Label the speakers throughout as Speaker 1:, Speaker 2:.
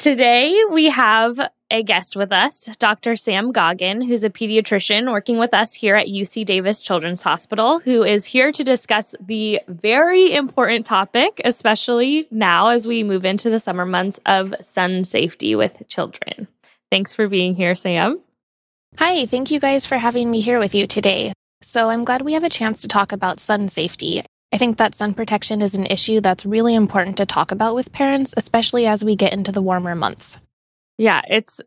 Speaker 1: Today, we have a guest with us, Dr. Sam Goggin, who's a pediatrician working with us here at UC Davis Children's Hospital, who is here to discuss the very important topic, especially now as we move into the summer months of sun safety with children. Thanks for being here, Sam.
Speaker 2: Hi, thank you guys for having me here with you today. So, I'm glad we have a chance to talk about sun safety. I think that sun protection is an issue that's really important to talk about with parents, especially as we get into the warmer months.
Speaker 1: Yeah, it's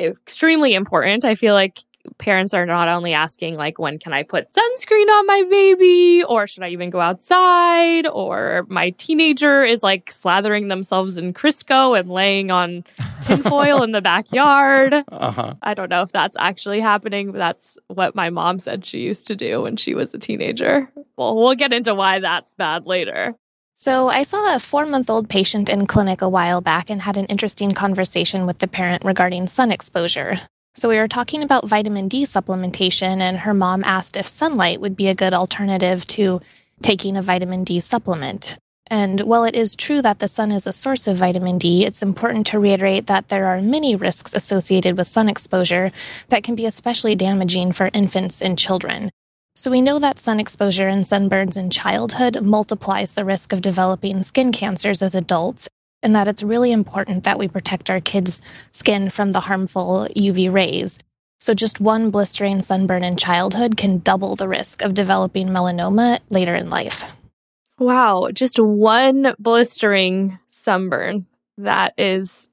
Speaker 1: extremely important. I feel like parents are not only asking like when can I put sunscreen on my baby or should I even go outside or my teenager is like slathering themselves in Crisco and laying on tinfoil in the backyard. Uh-huh. I don't know if that's actually happening, but that's what my mom said she used to do when she was a teenager. Well, we'll get into why that's bad later.
Speaker 2: So, I saw a four month old patient in clinic a while back and had an interesting conversation with the parent regarding sun exposure. So, we were talking about vitamin D supplementation, and her mom asked if sunlight would be a good alternative to taking a vitamin D supplement. And while it is true that the sun is a source of vitamin D, it's important to reiterate that there are many risks associated with sun exposure that can be especially damaging for infants and children. So we know that sun exposure and sunburns in childhood multiplies the risk of developing skin cancers as adults, and that it's really important that we protect our kids' skin from the harmful UV rays. So, just one blistering sunburn in childhood can double the risk of developing melanoma later in life.
Speaker 1: Wow, just one blistering sunburn. That is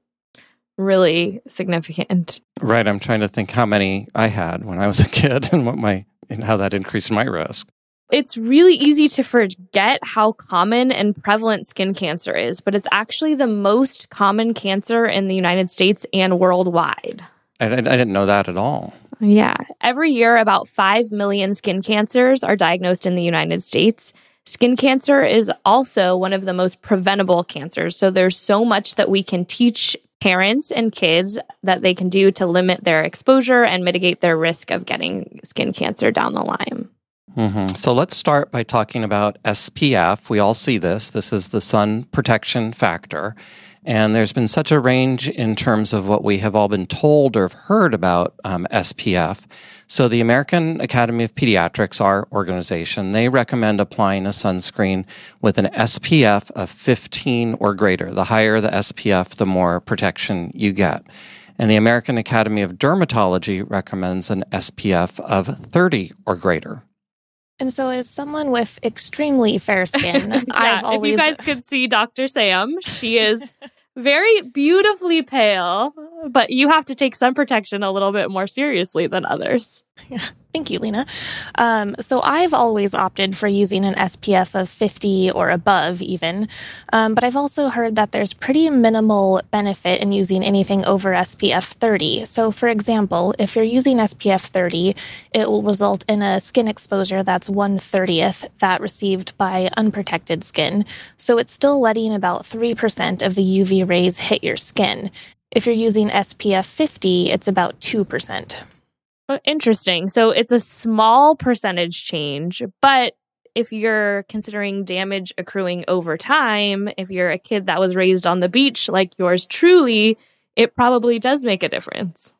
Speaker 1: really significant.
Speaker 3: Right. I'm trying to think how many I had when I was a kid and what my and how that increased my risk.
Speaker 1: It's really easy to forget how common and prevalent skin cancer is, but it's actually the most common cancer in the United States and worldwide.
Speaker 3: I, I, didn't know that at all.
Speaker 1: Yeah. Every year, about 5 million skin cancers are diagnosed in the United States. Skin cancer is also one of the most preventable cancers. So there's so much that we can teach parents and kids that they can do to limit their exposure and mitigate their risk of getting skin cancer down the line.
Speaker 3: Mm-hmm. So let's start by talking about SPF. We all see this. This is the sun protection factor. And there's been such a range in terms of what we have all been told or have heard about um, SPF. So the American Academy of Pediatrics, our organization, they recommend applying a sunscreen with an SPF of 15 or greater. The higher the SPF, the more protection you get. And the American Academy of Dermatology recommends an SPF of 30 or greater.
Speaker 2: And so, as someone with extremely fair skin,
Speaker 1: yeah,
Speaker 2: I've always.
Speaker 1: If you guys could see Dr. Sam, she is very beautifully pale, but you have to take sun protection a little bit more seriously than others.
Speaker 2: Yeah. Thank you, Lena. Um, so I've always opted for using an SPF of 50 or above, even. Um, but I've also heard that there's pretty minimal benefit in using anything over SPF 30. So, for example, if you're using SPF 30, it will result in a skin exposure that's 130th that received by unprotected skin. So it's still letting about 3% of the UV rays hit your skin. If you're using SPF 50, it's about 2%.
Speaker 1: Interesting. So it's a small percentage change, but if you're considering damage accruing over time, if you're a kid that was raised on the beach like yours truly, it probably does make a difference.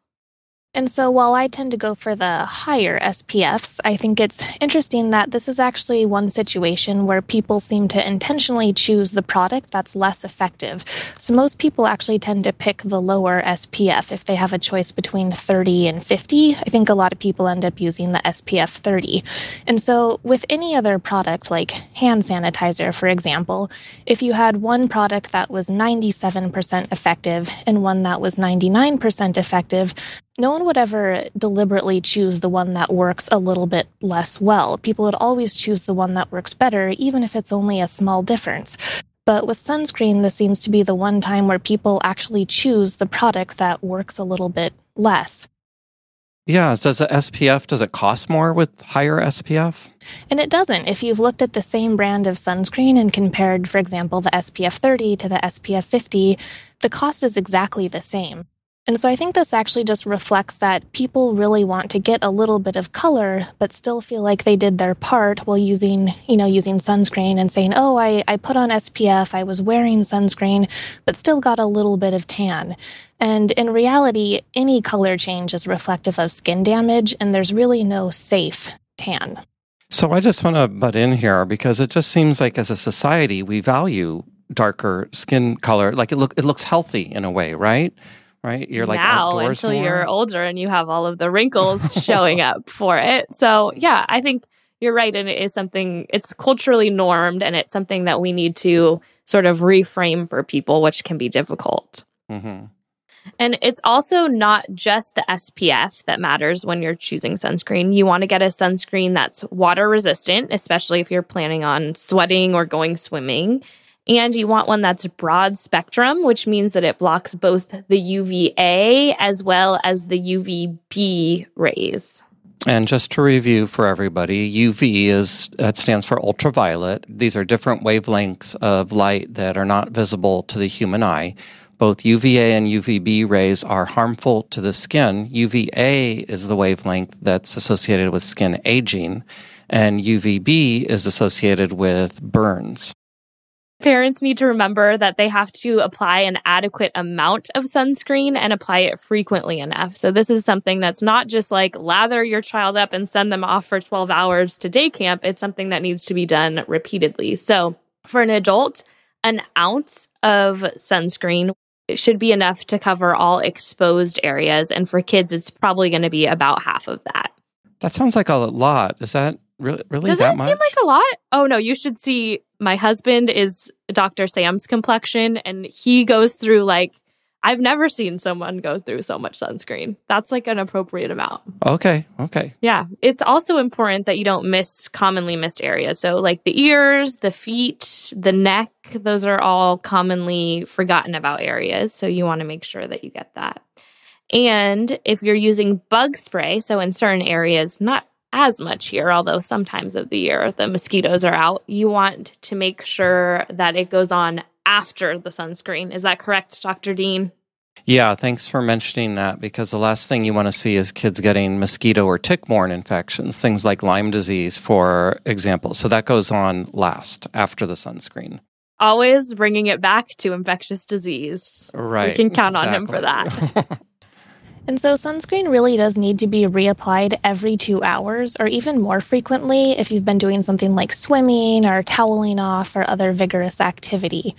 Speaker 2: And so while I tend to go for the higher SPFs, I think it's interesting that this is actually one situation where people seem to intentionally choose the product that's less effective. So most people actually tend to pick the lower SPF if they have a choice between 30 and 50. I think a lot of people end up using the SPF 30. And so with any other product like hand sanitizer, for example, if you had one product that was 97% effective and one that was 99% effective, no one would ever deliberately choose the one that works a little bit less well. People would always choose the one that works better, even if it's only a small difference. But with sunscreen, this seems to be the one time where people actually choose the product that works a little bit less.
Speaker 3: Yeah, does the SPF does it cost more with higher SPF?
Speaker 2: And it doesn't. If you've looked at the same brand of sunscreen and compared, for example, the SPF 30 to the SPF 50, the cost is exactly the same. And so I think this actually just reflects that people really want to get a little bit of color, but still feel like they did their part while using, you know, using sunscreen and saying, oh, I, I put on SPF, I was wearing sunscreen, but still got a little bit of tan. And in reality, any color change is reflective of skin damage, and there's really no safe tan.
Speaker 3: So I just want to butt in here because it just seems like as a society, we value darker skin color. Like it look it looks healthy in a way, right? Right? You're like
Speaker 1: now until
Speaker 3: more.
Speaker 1: you're older and you have all of the wrinkles showing up for it. So yeah, I think you're right, and it is something. It's culturally normed, and it's something that we need to sort of reframe for people, which can be difficult. Mm-hmm. And it's also not just the SPF that matters when you're choosing sunscreen. You want to get a sunscreen that's water resistant, especially if you're planning on sweating or going swimming. And you want one that's broad spectrum, which means that it blocks both the UVA as well as the UVB rays.
Speaker 3: And just to review for everybody, UV is that stands for ultraviolet. These are different wavelengths of light that are not visible to the human eye. Both UVA and UVB rays are harmful to the skin. UVA is the wavelength that's associated with skin aging, and UVB is associated with burns.
Speaker 1: Parents need to remember that they have to apply an adequate amount of sunscreen and apply it frequently enough. So, this is something that's not just like lather your child up and send them off for 12 hours to day camp. It's something that needs to be done repeatedly. So, for an adult, an ounce of sunscreen should be enough to cover all exposed areas. And for kids, it's probably going to be about half of that.
Speaker 3: That sounds like a lot. Is that really, really
Speaker 1: Does
Speaker 3: that,
Speaker 1: that seem like a lot? Oh, no, you should see my husband is Dr. Sam's complexion and he goes through like I've never seen someone go through so much sunscreen. That's like an appropriate amount.
Speaker 3: Okay. Okay.
Speaker 1: Yeah. It's also important that you don't miss commonly missed areas. So, like the ears, the feet, the neck, those are all commonly forgotten about areas. So, you want to make sure that you get that. And if you're using bug spray, so in certain areas, not as much here, although sometimes of the year the mosquitoes are out. You want to make sure that it goes on after the sunscreen. Is that correct, Dr. Dean?
Speaker 3: Yeah, thanks for mentioning that because the last thing you want to see is kids getting mosquito or tick borne infections, things like Lyme disease, for example. So that goes on last after the sunscreen.
Speaker 1: Always bringing it back to infectious disease.
Speaker 3: Right.
Speaker 1: We can count exactly. on him for that.
Speaker 2: And so sunscreen really does need to be reapplied every two hours or even more frequently if you've been doing something like swimming or toweling off or other vigorous activity.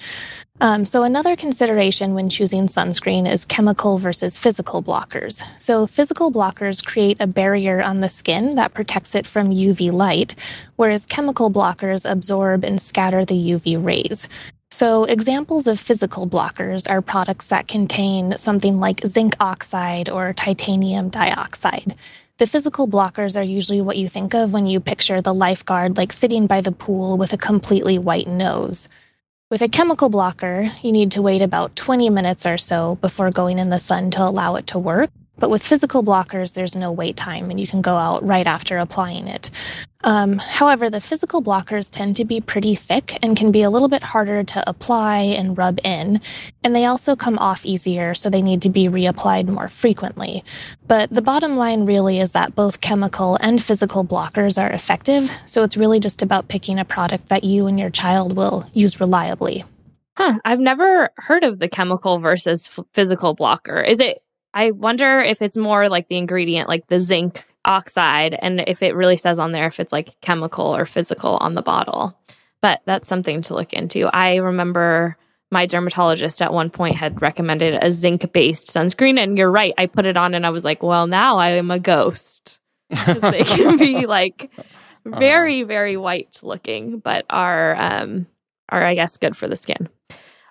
Speaker 2: Um, so another consideration when choosing sunscreen is chemical versus physical blockers. So physical blockers create a barrier on the skin that protects it from UV light, whereas chemical blockers absorb and scatter the UV rays. So, examples of physical blockers are products that contain something like zinc oxide or titanium dioxide. The physical blockers are usually what you think of when you picture the lifeguard like sitting by the pool with a completely white nose. With a chemical blocker, you need to wait about 20 minutes or so before going in the sun to allow it to work. But with physical blockers, there's no wait time and you can go out right after applying it. Um, however, the physical blockers tend to be pretty thick and can be a little bit harder to apply and rub in. And they also come off easier, so they need to be reapplied more frequently. But the bottom line really is that both chemical and physical blockers are effective. So it's really just about picking a product that you and your child will use reliably.
Speaker 1: Huh. I've never heard of the chemical versus f- physical blocker. Is it I wonder if it's more like the ingredient, like the zinc oxide, and if it really says on there if it's like chemical or physical on the bottle. But that's something to look into. I remember my dermatologist at one point had recommended a zinc based sunscreen. And you're right. I put it on and I was like, well, now I am a ghost. Because they can be like very, very white looking, but are, um, are, I guess, good for the skin.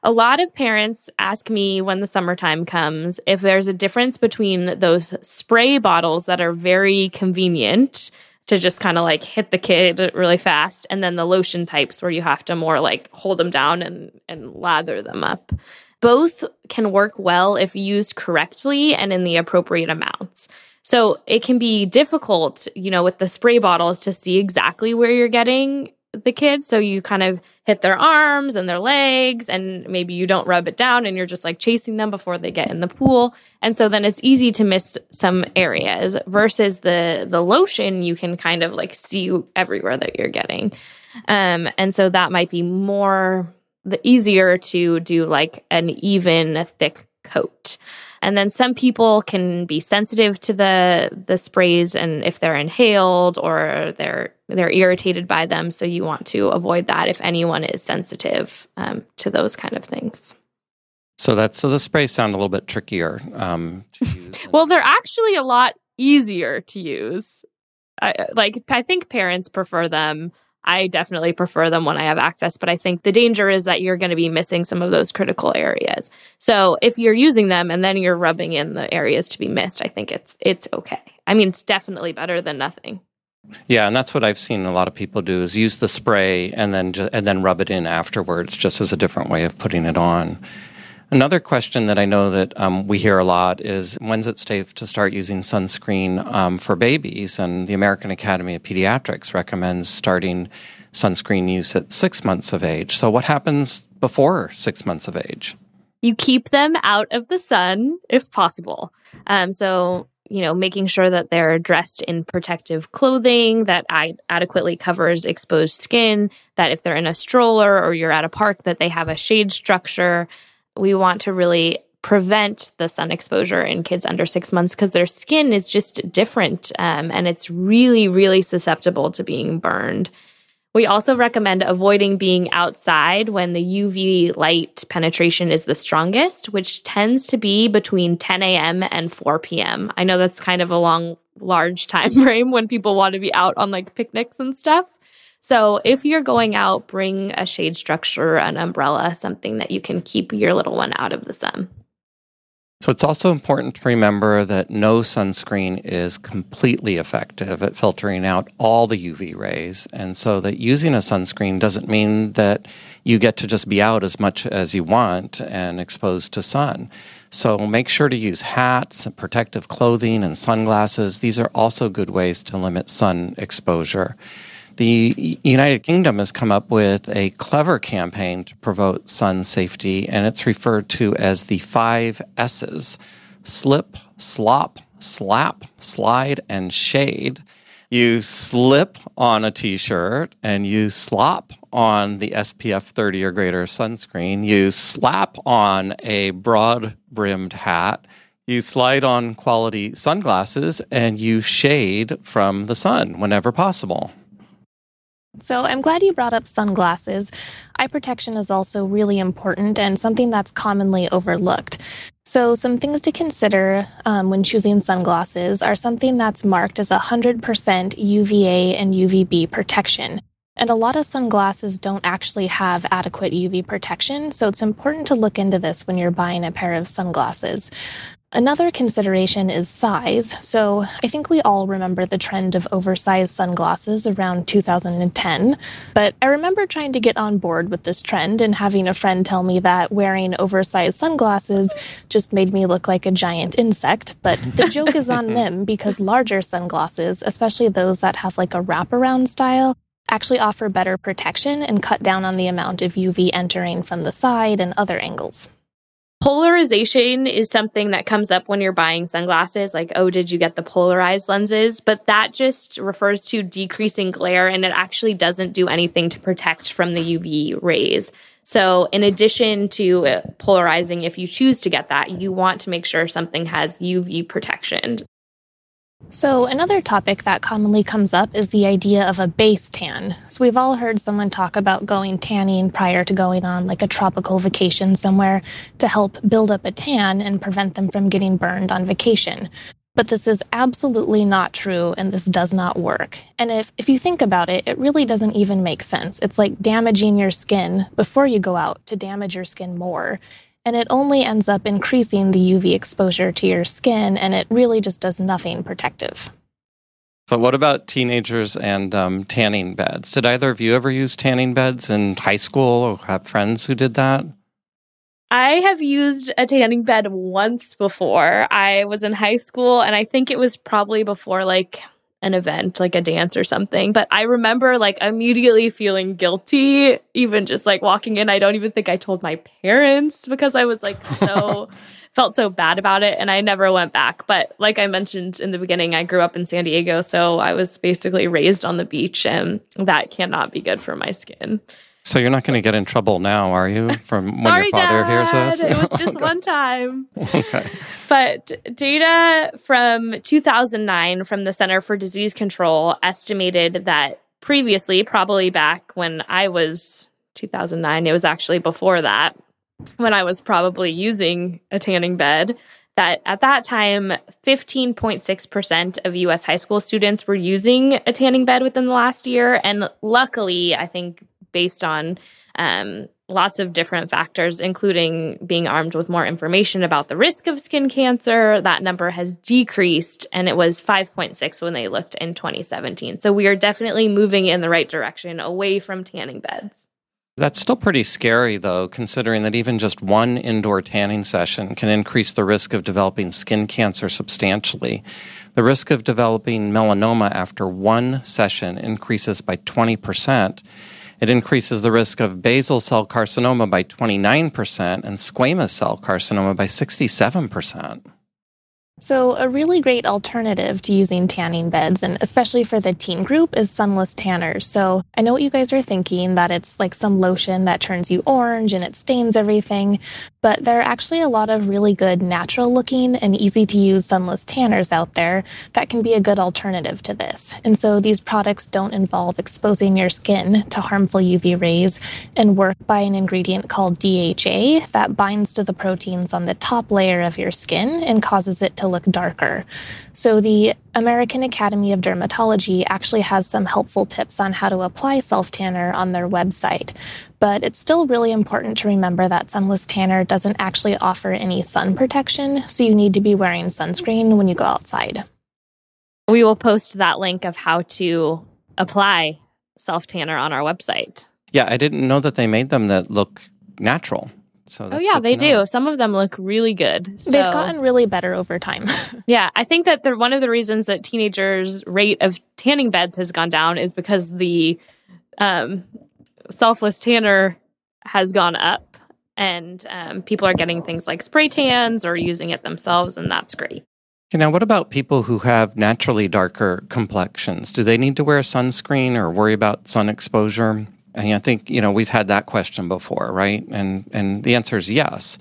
Speaker 1: A lot of parents ask me when the summertime comes if there's a difference between those spray bottles that are very convenient to just kind of like hit the kid really fast and then the lotion types where you have to more like hold them down and and lather them up. Both can work well if used correctly and in the appropriate amounts. So it can be difficult you know with the spray bottles to see exactly where you're getting the kid. So you kind of hit their arms and their legs, and maybe you don't rub it down and you're just like chasing them before they get in the pool. And so then it's easy to miss some areas versus the the lotion, you can kind of like see everywhere that you're getting. Um, and so that might be more the easier to do like an even thick coat. And then some people can be sensitive to the the sprays and if they're inhaled or they're they're irritated by them. So you want to avoid that if anyone is sensitive um, to those kind of things.
Speaker 3: So that's so the sprays sound a little bit trickier. Um,
Speaker 1: well, they're actually a lot easier to use. I, like I think parents prefer them I definitely prefer them when I have access, but I think the danger is that you're going to be missing some of those critical areas. So if you're using them and then you're rubbing in the areas to be missed, I think it's it's okay. I mean, it's definitely better than nothing.
Speaker 3: Yeah, and that's what I've seen a lot of people do is use the spray and then ju- and then rub it in afterwards, just as a different way of putting it on. Another question that I know that um, we hear a lot is when's it safe to start using sunscreen um, for babies? And the American Academy of Pediatrics recommends starting sunscreen use at six months of age. So, what happens before six months of age?
Speaker 1: You keep them out of the sun if possible. Um, so, you know, making sure that they're dressed in protective clothing that adequately covers exposed skin, that if they're in a stroller or you're at a park, that they have a shade structure we want to really prevent the sun exposure in kids under six months because their skin is just different um, and it's really, really susceptible to being burned. We also recommend avoiding being outside when the UV light penetration is the strongest, which tends to be between 10 a.m. and 4 p.m. I know that's kind of a long, large time frame when people want to be out on like picnics and stuff. So if you're going out, bring a shade structure, an umbrella, something that you can keep your little one out of the sun.
Speaker 3: So it's also important to remember that no sunscreen is completely effective at filtering out all the UV rays. And so that using a sunscreen doesn't mean that you get to just be out as much as you want and exposed to sun. So make sure to use hats, protective clothing, and sunglasses. These are also good ways to limit sun exposure. The United Kingdom has come up with a clever campaign to promote sun safety, and it's referred to as the five S's slip, slop, slap, slide, and shade. You slip on a t shirt and you slop on the SPF 30 or greater sunscreen. You slap on a broad brimmed hat. You slide on quality sunglasses and you shade from the sun whenever possible.
Speaker 2: So I'm glad you brought up sunglasses. Eye protection is also really important and something that's commonly overlooked. So, some things to consider um, when choosing sunglasses are something that's marked as 100% UVA and UVB protection. And a lot of sunglasses don't actually have adequate UV protection, so it's important to look into this when you're buying a pair of sunglasses. Another consideration is size. So I think we all remember the trend of oversized sunglasses around 2010. But I remember trying to get on board with this trend and having a friend tell me that wearing oversized sunglasses just made me look like a giant insect. But the joke is on them because larger sunglasses, especially those that have like a wraparound style, actually offer better protection and cut down on the amount of UV entering from the side and other angles.
Speaker 1: Polarization is something that comes up when you're buying sunglasses, like, oh, did you get the polarized lenses? But that just refers to decreasing glare and it actually doesn't do anything to protect from the UV rays. So, in addition to uh, polarizing, if you choose to get that, you want to make sure something has UV protection.
Speaker 2: So, another topic that commonly comes up is the idea of a base tan. So, we've all heard someone talk about going tanning prior to going on like a tropical vacation somewhere to help build up a tan and prevent them from getting burned on vacation. But this is absolutely not true and this does not work. And if, if you think about it, it really doesn't even make sense. It's like damaging your skin before you go out to damage your skin more and it only ends up increasing the UV exposure to your skin, and it really just does nothing protective.
Speaker 3: But what about teenagers and um, tanning beds? Did either of you ever use tanning beds in high school or have friends who did that?
Speaker 1: I have used a tanning bed once before. I was in high school and I think it was probably before like an event, like a dance or something. But I remember like immediately feeling guilty, even just like walking in. I don't even think I told my parents because I was like so felt so bad about it and I never went back. But like I mentioned in the beginning, I grew up in San Diego, so I was basically raised on the beach and that cannot be good for my skin.
Speaker 3: So you're not going to get in trouble now, are you? From
Speaker 1: Sorry,
Speaker 3: when your father
Speaker 1: Dad.
Speaker 3: hears this?
Speaker 1: It was just one time.
Speaker 3: okay.
Speaker 1: But data from 2009 from the Center for Disease Control estimated that previously, probably back when I was 2009, it was actually before that, when I was probably using a tanning bed, that at that time, 15.6% of US high school students were using a tanning bed within the last year. And luckily, I think based on um, lots of different factors, including being armed with more information about the risk of skin cancer, that number has decreased and it was 5.6 when they looked in 2017. So we are definitely moving in the right direction away from tanning beds.
Speaker 3: That's still pretty scary, though, considering that even just one indoor tanning session can increase the risk of developing skin cancer substantially. The risk of developing melanoma after one session increases by 20%. It increases the risk of basal cell carcinoma by 29% and squamous cell carcinoma by 67%.
Speaker 2: So, a really great alternative to using tanning beds, and especially for the teen group, is sunless tanners. So, I know what you guys are thinking that it's like some lotion that turns you orange and it stains everything, but there are actually a lot of really good natural looking and easy to use sunless tanners out there that can be a good alternative to this. And so, these products don't involve exposing your skin to harmful UV rays and work by an ingredient called DHA that binds to the proteins on the top layer of your skin and causes it to look darker. So, the American Academy of Dermatology actually has some helpful tips on how to apply self tanner on their website. But it's still really important to remember that sunless tanner doesn't actually offer any sun protection, so you need to be wearing sunscreen when you go outside.
Speaker 1: We will post that link of how to apply self tanner on our website.
Speaker 3: Yeah, I didn't know that they made them that look natural. So
Speaker 1: oh yeah, they do. Some of them look really good. So,
Speaker 2: They've gotten really better over time.
Speaker 1: yeah, I think that the, one of the reasons that teenagers' rate of tanning beds has gone down is because the um, selfless tanner has gone up, and um, people are getting things like spray tans or using it themselves, and that's great.
Speaker 3: Okay, now, what about people who have naturally darker complexions? Do they need to wear sunscreen or worry about sun exposure? And I think you know we've had that question before, right? And and the answer is yes,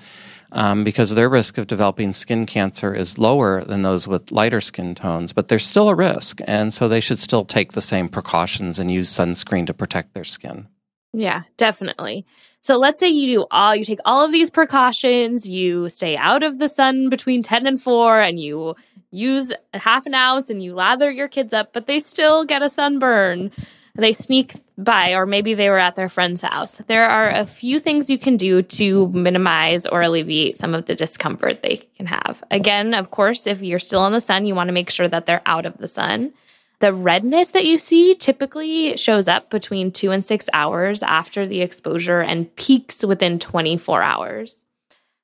Speaker 3: um, because their risk of developing skin cancer is lower than those with lighter skin tones, but there's still a risk, and so they should still take the same precautions and use sunscreen to protect their skin.
Speaker 1: Yeah, definitely. So let's say you do all you take all of these precautions, you stay out of the sun between 10 and 4 and you use half an ounce and you lather your kids up, but they still get a sunburn. They sneak by or maybe they were at their friend's house. There are a few things you can do to minimize or alleviate some of the discomfort they can have. Again, of course, if you're still in the sun, you want to make sure that they're out of the sun. The redness that you see typically shows up between two and six hours after the exposure and peaks within 24 hours.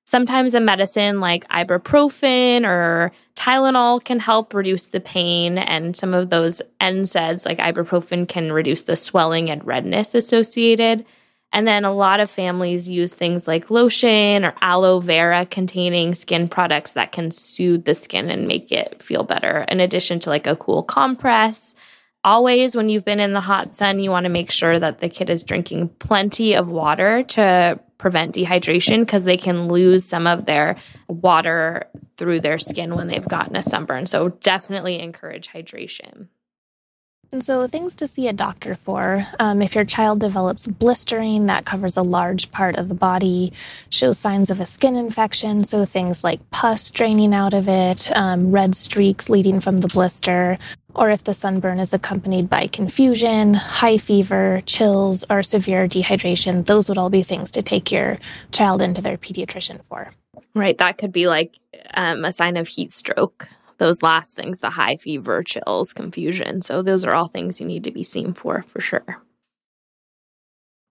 Speaker 1: Sometimes a medicine like ibuprofen or Tylenol can help reduce the pain, and some of those NSAIDs like ibuprofen can reduce the swelling and redness associated. And then a lot of families use things like lotion or aloe vera containing skin products that can soothe the skin and make it feel better, in addition to like a cool compress. Always, when you've been in the hot sun, you want to make sure that the kid is drinking plenty of water to prevent dehydration because they can lose some of their water through their skin when they've gotten a sunburn. So, definitely encourage hydration.
Speaker 2: And so, things to see a doctor for um, if your child develops blistering that covers a large part of the body, shows signs of a skin infection, so things like pus draining out of it, um, red streaks leading from the blister, or if the sunburn is accompanied by confusion, high fever, chills, or severe dehydration, those would all be things to take your child into their pediatrician for.
Speaker 1: Right. That could be like um, a sign of heat stroke those last things the high fever, chills, confusion. So, those are all things you need to be seen for, for sure.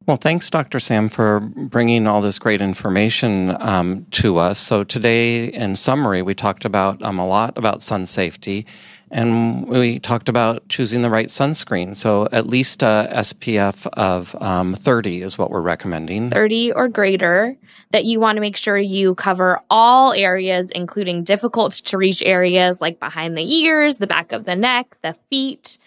Speaker 3: Well, thanks, Dr. Sam, for bringing all this great information um, to us. So, today, in summary, we talked about um, a lot about sun safety and we talked about choosing the right sunscreen. So, at least a SPF of um, 30 is what we're recommending.
Speaker 1: 30 or greater, that you want to make sure you cover all areas, including difficult to reach areas like behind the ears, the back of the neck, the feet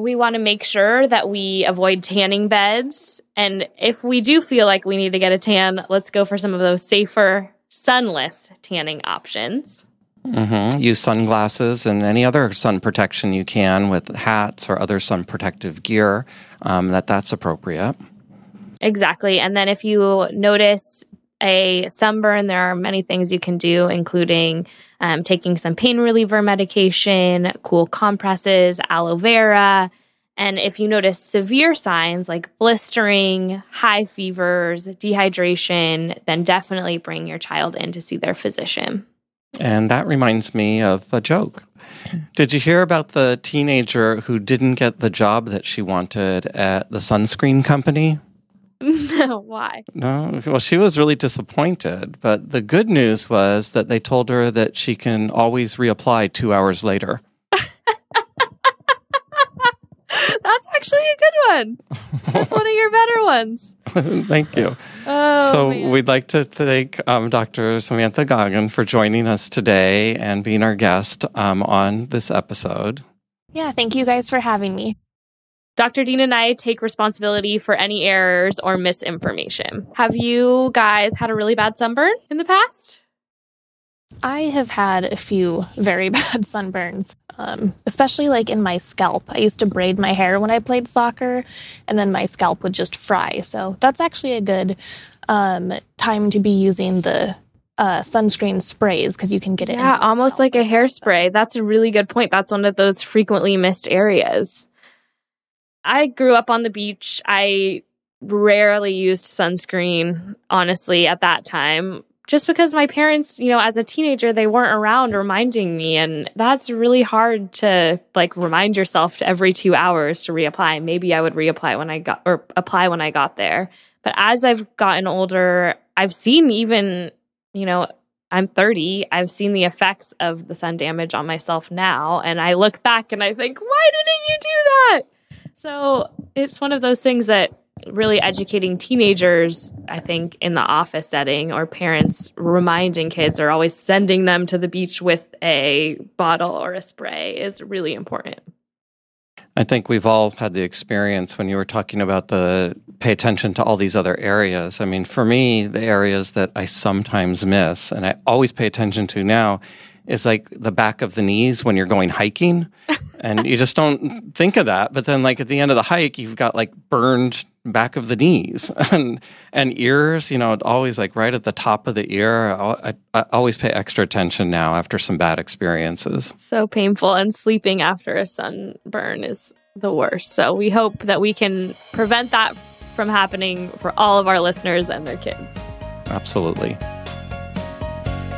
Speaker 1: we want to make sure that we avoid tanning beds. And if we do feel like we need to get a tan, let's go for some of those safer, sunless tanning options.
Speaker 3: Mm-hmm. Use sunglasses and any other sun protection you can with hats or other sun protective gear um, that that's appropriate.
Speaker 1: Exactly. And then if you notice a sunburn, there are many things you can do, including um, taking some pain reliever medication, cool compresses, aloe vera. And if you notice severe signs like blistering, high fevers, dehydration, then definitely bring your child in to see their physician.
Speaker 3: And that reminds me of a joke. Did you hear about the teenager who didn't get the job that she wanted at the sunscreen company?
Speaker 1: No, why?
Speaker 3: No, well, she was really disappointed. But the good news was that they told her that she can always reapply two hours later.
Speaker 1: That's actually a good one. That's one of your better ones.
Speaker 3: Thank you.
Speaker 1: Oh,
Speaker 3: so
Speaker 1: man.
Speaker 3: we'd like to thank um, Dr. Samantha Goggin for joining us today and being our guest um, on this episode.
Speaker 2: Yeah, thank you guys for having me.
Speaker 1: Dr. Dean and I take responsibility for any errors or misinformation. Have you guys had a really bad sunburn in the past?
Speaker 2: I have had a few very bad sunburns, um, especially like in my scalp. I used to braid my hair when I played soccer, and then my scalp would just fry. So that's actually a good um, time to be using the uh, sunscreen sprays because you can get it.
Speaker 1: Yeah, almost
Speaker 2: scalp.
Speaker 1: like a hairspray. That's a really good point. That's one of those frequently missed areas. I grew up on the beach. I rarely used sunscreen, honestly, at that time, just because my parents, you know, as a teenager, they weren't around reminding me. And that's really hard to like remind yourself every two hours to reapply. Maybe I would reapply when I got or apply when I got there. But as I've gotten older, I've seen even, you know, I'm 30. I've seen the effects of the sun damage on myself now. And I look back and I think, why didn't you do that? So it's one of those things that really educating teenagers, I think, in the office setting or parents reminding kids or always sending them to the beach with a bottle or a spray is really important.
Speaker 3: I think we've all had the experience when you were talking about the pay attention to all these other areas. I mean, for me, the areas that I sometimes miss and I always pay attention to now is like the back of the knees when you're going hiking. and you just don't think of that. But then, like at the end of the hike, you've got like burned back of the knees and and ears. You know, always like right at the top of the ear. I, I always pay extra attention now after some bad experiences.
Speaker 1: So painful, and sleeping after a sunburn is the worst. So we hope that we can prevent that from happening for all of our listeners and their kids.
Speaker 3: Absolutely.